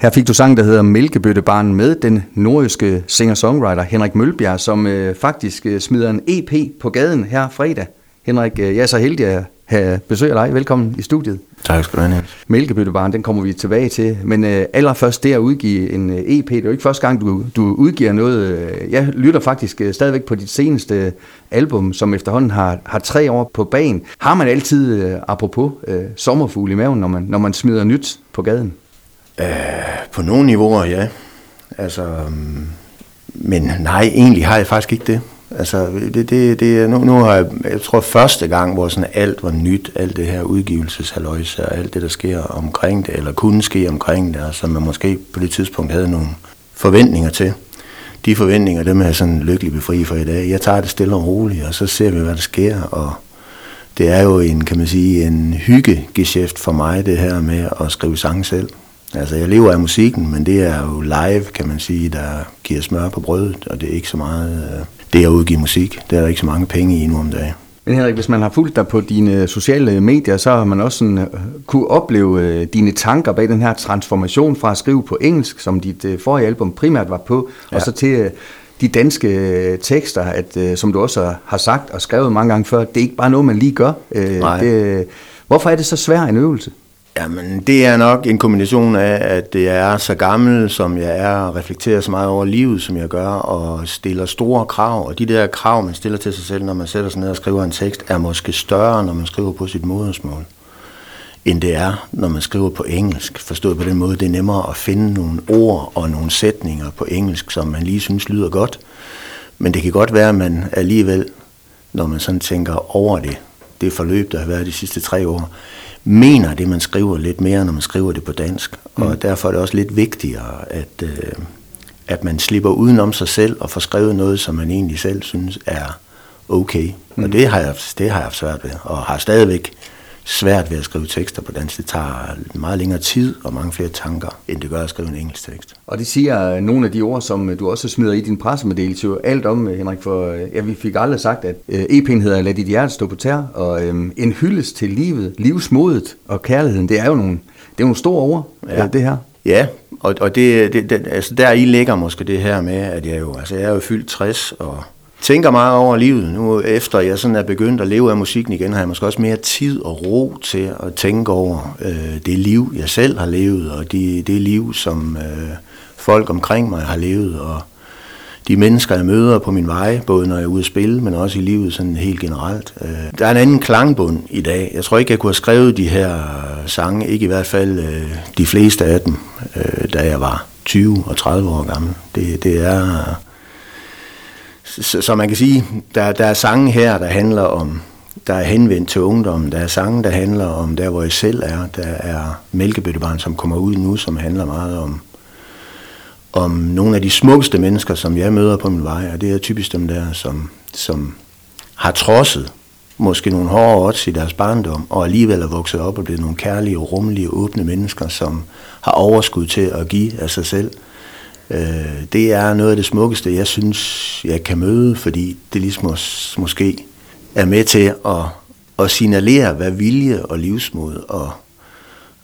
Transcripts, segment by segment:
Her fik du sang, der hedder Mælkebøttebarn med den nordjyske singer-songwriter Henrik Mølbjerg, som øh, faktisk øh, smider en EP på gaden her fredag. Henrik, øh, jeg er så heldig at have besøg af dig. Velkommen i studiet. Tak skal du have, Mælkebøttebarn, den kommer vi tilbage til. Men øh, allerførst det at udgive en øh, EP, det er jo ikke første gang, du, du udgiver noget. Øh, jeg lytter faktisk øh, stadigvæk på dit seneste album, som efterhånden har, har tre år på banen. Har man altid, øh, apropos øh, sommerfugl i maven, når man, når man smider nyt på gaden? Øh, på nogle niveauer, ja. Altså, mm, men nej, egentlig har jeg faktisk ikke det. Altså, det, det, det, nu, nu har jeg, jeg tror første gang, hvor sådan alt var nyt, alt det her udgivelseshaløjse, og alt det, der sker omkring det, eller kunne ske omkring det, og som man måske på det tidspunkt havde nogle forventninger til. De forventninger, dem er jeg sådan lykkelig befri for i dag. Jeg tager det stille og roligt, og så ser vi, hvad der sker, og det er jo en, kan man sige, en hyggegeschæft for mig, det her med at skrive sange selv. Altså, jeg lever af musikken, men det er jo live, kan man sige, der giver smør på brødet, og det er ikke så meget øh, det at udgive musik. Det er der ikke så mange penge i nu om dagen. Men Henrik, hvis man har fulgt dig på dine sociale medier, så har man også sådan, uh, kunne opleve uh, dine tanker bag den her transformation fra at skrive på engelsk, som dit uh, forrige album primært var på, ja. og så til de danske tekster, at, som du også har sagt og skrevet mange gange før, det er ikke bare noget, man lige gør. Uh, det, hvorfor er det så svært en øvelse? Jamen, det er nok en kombination af, at det er så gammel, som jeg er, og reflekterer så meget over livet, som jeg gør, og stiller store krav. Og de der krav, man stiller til sig selv, når man sætter sig ned og skriver en tekst, er måske større, når man skriver på sit modersmål, end det er, når man skriver på engelsk. Forstået på den måde, det er nemmere at finde nogle ord og nogle sætninger på engelsk, som man lige synes lyder godt. Men det kan godt være, at man alligevel, når man sådan tænker over det, det forløb, der har været de sidste tre år, mener det, man skriver lidt mere, når man skriver det på dansk. Mm. Og derfor er det også lidt vigtigere, at, øh, at man slipper udenom sig selv og får skrevet noget, som man egentlig selv synes er okay. Mm. Og det har, jeg, det har jeg haft svært ved, og har stadigvæk svært ved at skrive tekster på dansk. Det tager meget længere tid og mange flere tanker, end det gør at skrive en engelsk tekst. Og det siger nogle af de ord, som du også smider i din pressemeddelelse jo alt om, Henrik, for ja, vi fik aldrig sagt, at øh, EP'en hedder Lad dit hjerte stå på tær, og øhm, en hyldest til livet, livsmodet og kærligheden, det er jo nogle, det er nogle store ord, ja. det her. Ja, og, og det, det, det, altså der i ligger måske det her med, at jeg jo, altså jeg er jo fyldt 60, og tænker meget over livet. Nu efter jeg sådan er begyndt at leve af musikken igen, har jeg måske også mere tid og ro til at tænke over øh, det liv, jeg selv har levet, og de, det liv, som øh, folk omkring mig har levet, og de mennesker, jeg møder på min vej, både når jeg er ude at spille, men også i livet sådan helt generelt. Øh, der er en anden klangbund i dag. Jeg tror ikke, jeg kunne have skrevet de her øh, sange, ikke i hvert fald øh, de fleste af dem, øh, da jeg var 20 og 30 år gammel. Det, det er så, så man kan sige, der, der er sange her, der handler om, der er henvendt til ungdommen. Der er sange, der handler om der, hvor jeg selv er. Der er Mælkebøttebarn, som kommer ud nu, som handler meget om, om nogle af de smukkeste mennesker, som jeg møder på min vej. Og det er typisk dem der, som, som har trodset måske nogle hårde odds i deres barndom, og alligevel er vokset op og blevet nogle kærlige, rummelige, åbne mennesker, som har overskud til at give af sig selv Øh, det er noget af det smukkeste, jeg synes, jeg kan møde, fordi det ligesom mås- måske er med til at, at signalere, hvad vilje og livsmod og,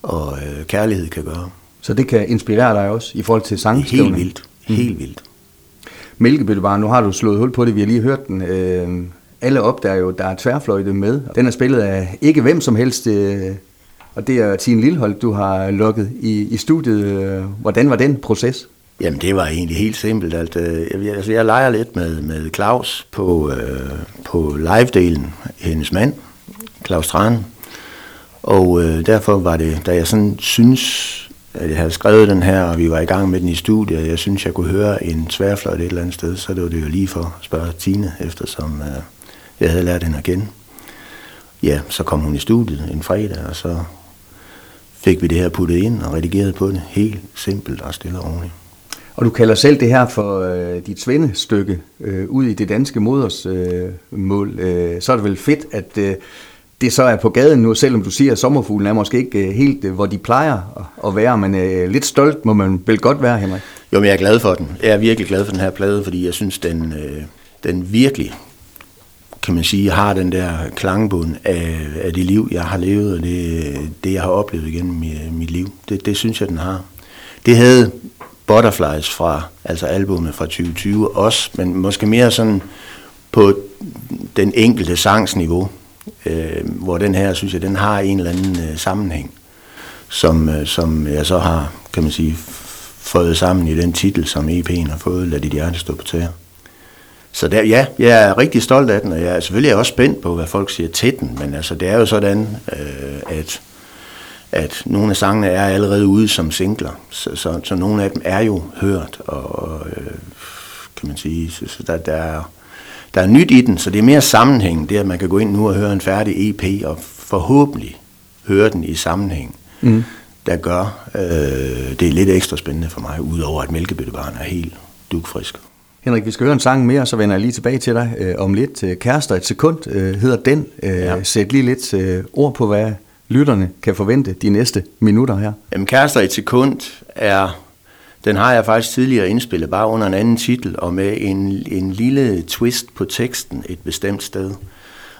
og øh, kærlighed kan gøre. Så det kan inspirere dig også i forhold til sangskrivning? Helt vildt. Helt mm. vildt. Mælkebøttebarn, nu har du slået hul på det, vi har lige hørt den. Øh, alle opdager jo, der er tværfløjte med. Den er spillet af ikke hvem som helst, øh, og det er Tine Lillehold, du har lukket i, i studiet. Hvordan var den proces? Jamen det var egentlig helt simpelt. At, øh, jeg, altså, jeg leger lidt med, med Claus på, øh, på live-delen, hendes mand, Claus Tran. Og øh, derfor var det, da jeg sådan synes, at jeg havde skrevet den her, og vi var i gang med den i studiet, jeg synes, jeg kunne høre en tværfløjt et eller andet sted, så det var det jo lige for at spørge Tine, eftersom øh, jeg havde lært hende igen. Ja, så kom hun i studiet en fredag, og så fik vi det her puttet ind og redigeret på det. Helt simpelt og stille og roligt. Og du kalder selv det her for øh, dit svendestykke øh, ud i det danske modersmål. Øh, øh, så er det vel fedt, at øh, det så er på gaden nu, selvom du siger, at sommerfuglen er måske ikke øh, helt, øh, hvor de plejer at være, men øh, lidt stolt må man vel godt være, Henrik? Jo, men jeg er glad for den. Jeg er virkelig glad for den her plade, fordi jeg synes, den, øh, den virkelig, kan man sige, har den der klangbund af, af det liv, jeg har levet, og det, øh, det jeg har oplevet igennem mit, mit liv. Det, det synes jeg, den har det havde Butterflies fra, altså albumet fra 2020 også, men måske mere sådan på den enkelte sangsniveau, øh, hvor den her, synes jeg, den har en eller anden øh, sammenhæng, som, øh, som jeg så har, kan man sige, fået sammen i den titel, som EP'en har fået, Lad dit hjerte stå på tæer. Så der, ja, jeg er rigtig stolt af den, og jeg er selvfølgelig også spændt på, hvad folk siger til den, men altså, det er jo sådan, øh, at, at nogle af sangene er allerede ude som singler, så, så, så nogle af dem er jo hørt, og øh, kan man sige, så, så der, der, er, der er nyt i den, så det er mere sammenhæng, det at man kan gå ind nu og høre en færdig EP, og forhåbentlig høre den i sammenhæng, mm. der gør, øh, det er lidt ekstra spændende for mig, udover at mælkebøttebarn er helt dugfrisk. Henrik, vi skal høre en sang mere, så vender jeg lige tilbage til dig øh, om lidt. Øh, Kærester et sekund øh, hedder den. Øh, ja. Sæt lige lidt øh, ord på, hvad lytterne kan forvente de næste minutter her. Jamen, Kærester et sekund er... Den har jeg faktisk tidligere indspillet, bare under en anden titel, og med en, en lille twist på teksten et bestemt sted.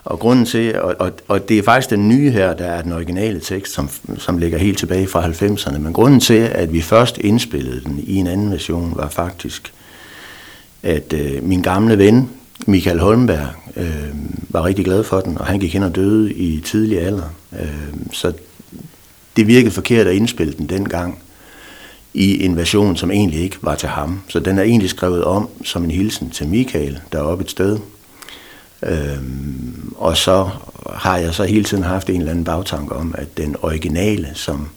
Og grunden til, og, og, og det er faktisk den nye her, der er den originale tekst, som, som ligger helt tilbage fra 90'erne, men grunden til, at vi først indspillede den i en anden version, var faktisk, at øh, min gamle ven, Michael Holmberg, øh, var rigtig glad for den, og han gik hen og døde i tidlig alder. Øh, så det virkede forkert at indspille den dengang i en version, som egentlig ikke var til ham. Så den er egentlig skrevet om som en hilsen til Michael, der er oppe et sted. Øh, og så har jeg så hele tiden haft en eller anden bagtanke om, at den originale, som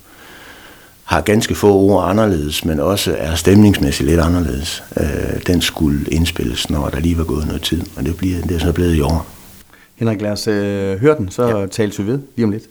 har ganske få ord anderledes, men også er stemningsmæssigt lidt anderledes. Øh, den skulle indspilles, når der lige var gået noget tid, og det, bliver, det er så blevet i år. Henrik, lad os øh, høre den, så ja. tales vi ved lige om lidt.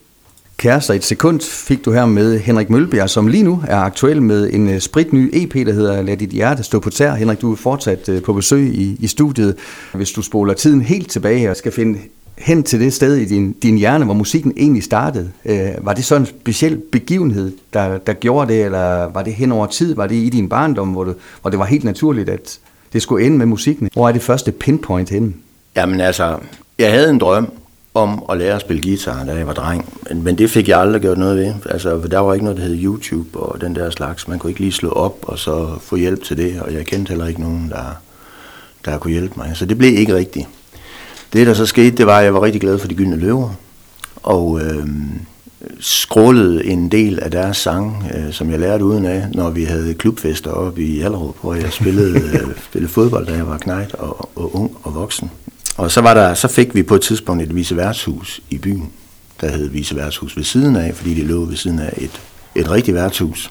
Kærester et sekund fik du her med Henrik Mølbjerg, som lige nu er aktuel med en uh, spritny EP, der hedder Lad dit hjerte stå på tær. Henrik, du er fortsat uh, på besøg i, i studiet. Hvis du spoler tiden helt tilbage og skal finde hen til det sted i din, din hjerne, hvor musikken egentlig startede. Øh, var det sådan en speciel begivenhed, der, der gjorde det, eller var det hen over tid? Var det i din barndom, hvor, du, hvor det var helt naturligt, at det skulle ende med musikken? Hvor er det første pinpoint henne? Jamen altså, jeg havde en drøm om at lære at spille guitar, da jeg var dreng. Men, men det fik jeg aldrig gjort noget ved. Altså, der var ikke noget, der hed YouTube og den der slags. Man kunne ikke lige slå op og så få hjælp til det, og jeg kendte heller ikke nogen, der, der kunne hjælpe mig. Så det blev ikke rigtigt. Det, der så skete, det var, at jeg var rigtig glad for de gyldne løver, og øh, skrålede en del af deres sang, øh, som jeg lærte uden af, når vi havde klubfester oppe i Allerup, hvor jeg spillede, øh, spillede fodbold, da jeg var knægt og, og ung og voksen. Og så, var der, så fik vi på et tidspunkt et viseværtshus i byen, der hed viseværtshus ved siden af, fordi det lå ved siden af et, et rigtigt værtshus.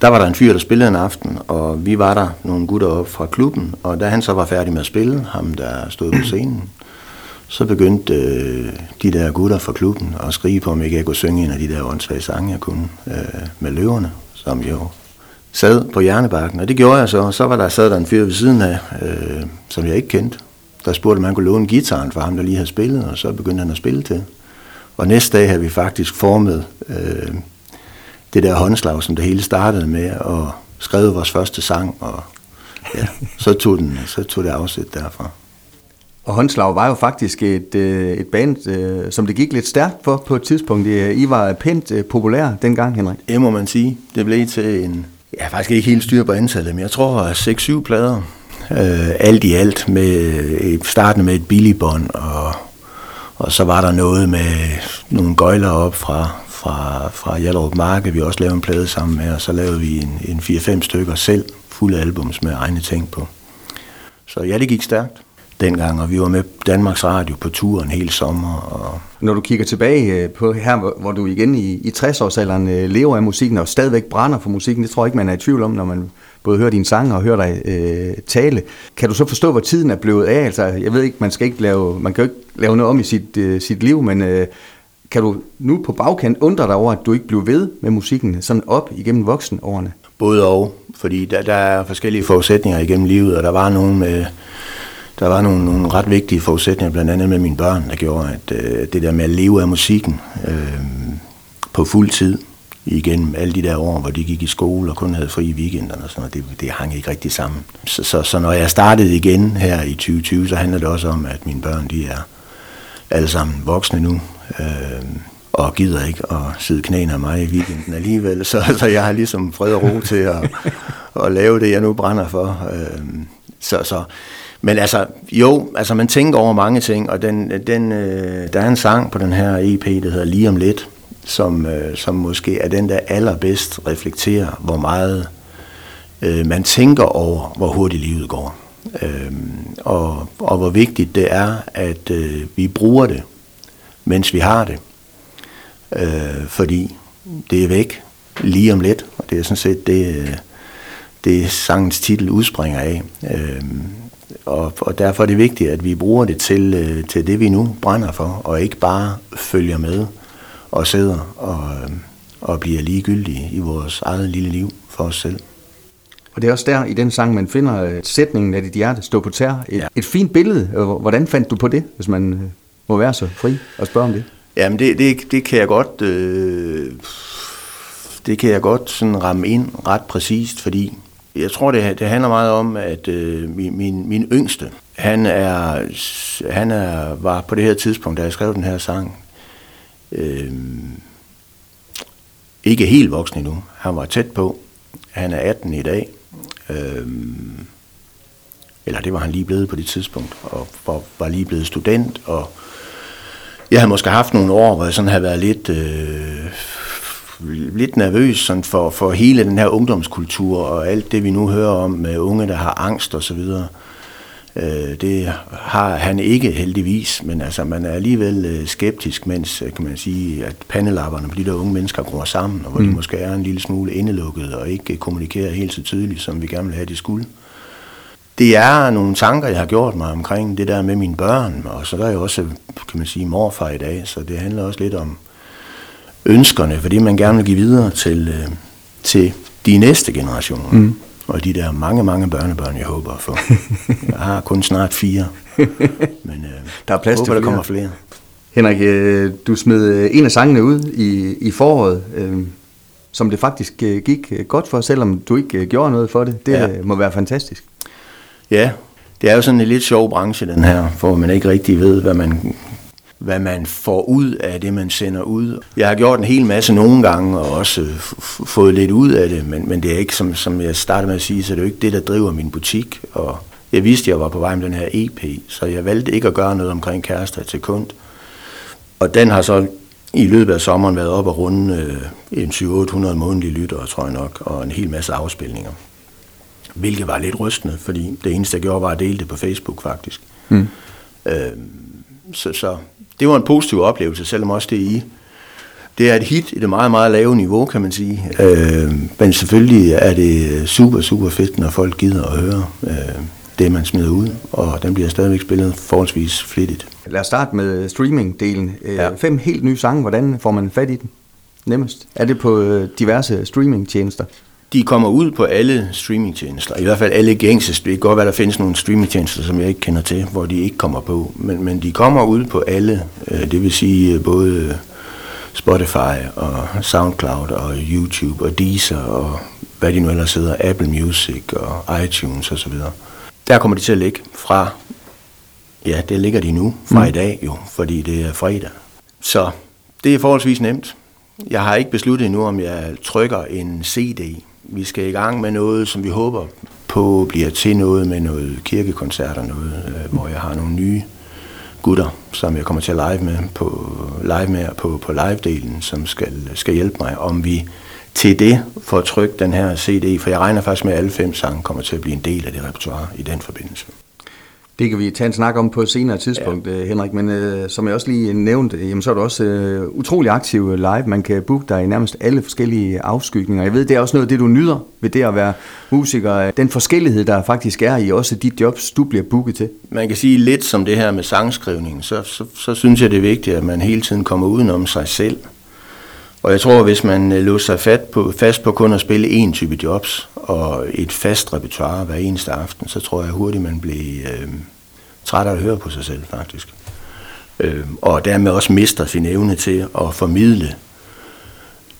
Der var der en fyr, der spillede en aften, og vi var der nogle gutter op fra klubben, og da han så var færdig med at spille, ham der stod på scenen, så begyndte øh, de der gutter fra klubben at skrige på, om ikke jeg kunne synge en af de der åndssvage sange, jeg kunne øh, med løverne, som jo sad på hjernebakken. Og det gjorde jeg så. Så var der sad der en fyr ved siden af, øh, som jeg ikke kendte. Der spurgte, om han kunne låne gitaren for ham, der lige havde spillet, og så begyndte han at spille til. Og næste dag havde vi faktisk formet øh, det der håndslag, som det hele startede med, og skrevet vores første sang, og ja, så tog, den, så tog det afsæt derfra. Og Håndslag var jo faktisk et, øh, et band, øh, som det gik lidt stærkt for på et tidspunkt. Øh, I var pænt populære populær dengang, Henrik. Det må man sige. Det blev til en... Jeg har faktisk ikke helt styr på antallet, men jeg tror 6-7 plader. Øh, alt i alt, med starten med et billigbånd, og, og så var der noget med nogle gøjler op fra, fra, fra Hjallerup Marke, vi også lavede en plade sammen med, og så lavede vi en, en 4-5 stykker selv, fulde albums med egne ting på. Så ja, det gik stærkt dengang, og vi var med Danmarks Radio på turen hele sommer. Og Når du kigger tilbage øh, på her, hvor du igen i, i 60-årsalderen øh, lever af musikken og stadigvæk brænder for musikken, det tror jeg ikke, man er i tvivl om, når man både hører dine sange og hører dig øh, tale. Kan du så forstå, hvor tiden er blevet af? Altså, jeg ved ikke, man skal ikke lave, man kan jo ikke lave noget om i sit, øh, sit liv, men øh, kan du nu på bagkant undre dig over, at du ikke blev ved med musikken sådan op igennem voksenårene? Både og, fordi der, der er forskellige forudsætninger igennem livet, og der var nogen med der var nogle, nogle ret vigtige forudsætninger, blandt andet med mine børn, der gjorde, at øh, det der med at leve af musikken øh, på fuld tid, igennem alle de der år, hvor de gik i skole og kun havde fri i weekenderne og sådan noget, det, det hang ikke rigtig sammen. Så, så, så når jeg startede igen her i 2020, så handler det også om, at mine børn, de er alle sammen voksne nu. Øh, og gider ikke at sidde knæene af mig i weekenden alligevel, så, så jeg har ligesom fred og ro til at, at lave det, jeg nu brænder for. Øh, så, så, men altså, jo, altså man tænker over mange ting, og den, den, øh, der er en sang på den her EP, der hedder Lige om lidt, som, øh, som måske er den, der allerbedst reflekterer, hvor meget øh, man tænker over, hvor hurtigt livet går. Øh, og, og hvor vigtigt det er, at øh, vi bruger det, mens vi har det. Øh, fordi det er væk lige om lidt, og det er sådan set det, øh, det sangens titel udspringer af. Øh, og, og derfor er det vigtigt, at vi bruger det til, øh, til det, vi nu brænder for, og ikke bare følger med og sidder og, øh, og bliver ligegyldige i vores eget lille liv for os selv. Og det er også der i den sang, man finder øh, sætningen af dit hjerte stå på tær. Et, ja. et fint billede. Hvordan fandt du på det, hvis man må være så fri og spørge om det? Jamen det, det, det kan jeg godt øh, det kan jeg godt sådan ramme ind ret præcist, fordi jeg tror, det, det handler meget om, at øh, min, min, min yngste, han, er, han er, var på det her tidspunkt, da jeg skrev den her sang, øh, ikke helt voksen endnu. Han var tæt på. Han er 18 i dag. Øh, eller det var han lige blevet på det tidspunkt, og var, var lige blevet student, og jeg havde måske haft nogle år, hvor jeg sådan havde været lidt... Øh, lidt nervøs sådan for, for hele den her ungdomskultur og alt det, vi nu hører om med unge, der har angst og så videre. Øh, det har han ikke heldigvis, men altså, man er alligevel øh, skeptisk, mens øh, kan man sige, at pandelapperne på de der unge mennesker gror sammen, og hvor mm. de måske er en lille smule indelukket og ikke kommunikerer helt så tydeligt, som vi gerne vil have, de skulle. Det er nogle tanker, jeg har gjort mig omkring det der med mine børn, og så er jo også, kan man sige, morfar i dag, så det handler også lidt om, ønskerne, fordi man gerne vil give videre til, øh, til de næste generationer. Mm. Og de der mange, mange børnebørn, jeg håber få. jeg har kun snart fire. Men øh, der er plads håber, til der kommer flere. Henrik, øh, du smed øh, en af sangene ud i, i foråret, øh, som det faktisk øh, gik godt for, selvom du ikke øh, gjorde noget for det. Det ja. må være fantastisk. Ja, det er jo sådan en lidt sjov branche, den her, hvor man ikke rigtig ved, hvad man hvad man får ud af det, man sender ud. Jeg har gjort en hel masse nogle gange, og også fået lidt ud af det, men, men det er ikke, som, som jeg startede med at sige, så det er jo ikke det, der driver min butik. Og jeg vidste, at jeg var på vej med den her EP, så jeg valgte ikke at gøre noget omkring kærester til kund. Og den har så i løbet af sommeren været op og runde øh, en 700-800 månedlige lyttere, tror jeg nok, og en hel masse afspilninger. Hvilket var lidt rystende, fordi det eneste, jeg gjorde, var at dele det på Facebook faktisk. Mm. Øh, så, så det var en positiv oplevelse, selvom også det i. Det er et hit i det meget, meget lave niveau, kan man sige. Øh, men selvfølgelig er det super, super fedt, når folk gider at høre øh, det, man smider ud, og den bliver stadigvæk spillet forholdsvis flittigt. Lad os starte med streaming-delen. Øh, ja. Fem helt nye sange, hvordan får man fat i den? Nemmest. Er det på øh, diverse streaming-tjenester? De kommer ud på alle streamingtjenester, i hvert fald alle gængse. Det kan godt være, der findes nogle streamingtjenester, som jeg ikke kender til, hvor de ikke kommer på. Men, men de kommer ud på alle, øh, det vil sige øh, både Spotify og SoundCloud og YouTube og Deezer og hvad de nu ellers hedder, Apple Music og iTunes osv. Der kommer de til at ligge fra, ja, det ligger de nu fra mm. i dag jo, fordi det er fredag. Så det er forholdsvis nemt. Jeg har ikke besluttet endnu, om jeg trykker en CD vi skal i gang med noget, som vi håber på bliver til noget med noget kirkekoncert og noget, øh, hvor jeg har nogle nye gutter, som jeg kommer til at live med på live med på, på live-delen, som skal, skal hjælpe mig, om vi til det får trykt den her CD, for jeg regner faktisk med, at alle fem sange kommer til at blive en del af det repertoire i den forbindelse. Det kan vi tage en snak om på et senere tidspunkt, ja. Øh, Henrik, men øh, som jeg også lige nævnte, jamen, så er du også øh, utrolig aktiv live. Man kan booke dig i nærmest alle forskellige afskygninger. Jeg ved, det er også noget af det, du nyder ved det at være musiker. Den forskellighed, der faktisk er i også de jobs, du bliver booket til. Man kan sige lidt som det her med sangskrivning, så, så, så synes jeg, det er vigtigt, at man hele tiden kommer udenom sig selv. Og jeg tror, hvis man øh, låser sig fat på, fast på kun at spille én type jobs, og et fast repertoire hver eneste aften, så tror jeg hurtigt, man bliver øh, træt af at høre på sig selv, faktisk. Øh, og dermed også mister sin evne til at formidle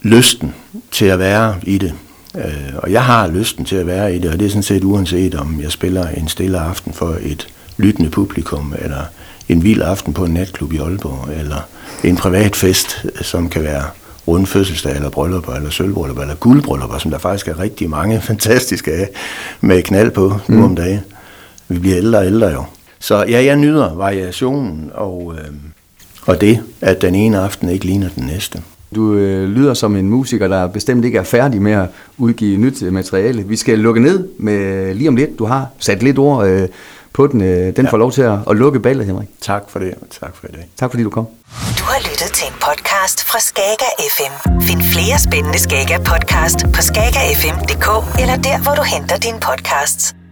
lysten til at være i det. Øh, og jeg har lysten til at være i det, og det er sådan set uanset, om jeg spiller en stille aften for et lyttende publikum, eller en vild aften på en natklub i Aalborg, eller en privat fest, øh, som kan være runde fødselsdag, eller bryllupper, eller sølvbryllupper, eller guldbryllupper, som der faktisk er rigtig mange fantastiske af, med knald på nu mm. om dagen. Vi bliver ældre og ældre jo. Så ja, jeg nyder variationen, og, øh, og det, at den ene aften ikke ligner den næste. Du øh, lyder som en musiker, der bestemt ikke er færdig med at udgive nyt materiale. Vi skal lukke ned med lige om lidt. Du har sat lidt ord øh, på den. Øh, den ja. får lov til at, at lukke ballet, Henrik. Tak for det, og tak for i dag. Tak fordi du kom. Du har lyttet til en podcast fra Skager FM. Find flere spændende Skager podcast på skagerfm.dk eller der, hvor du henter dine podcasts.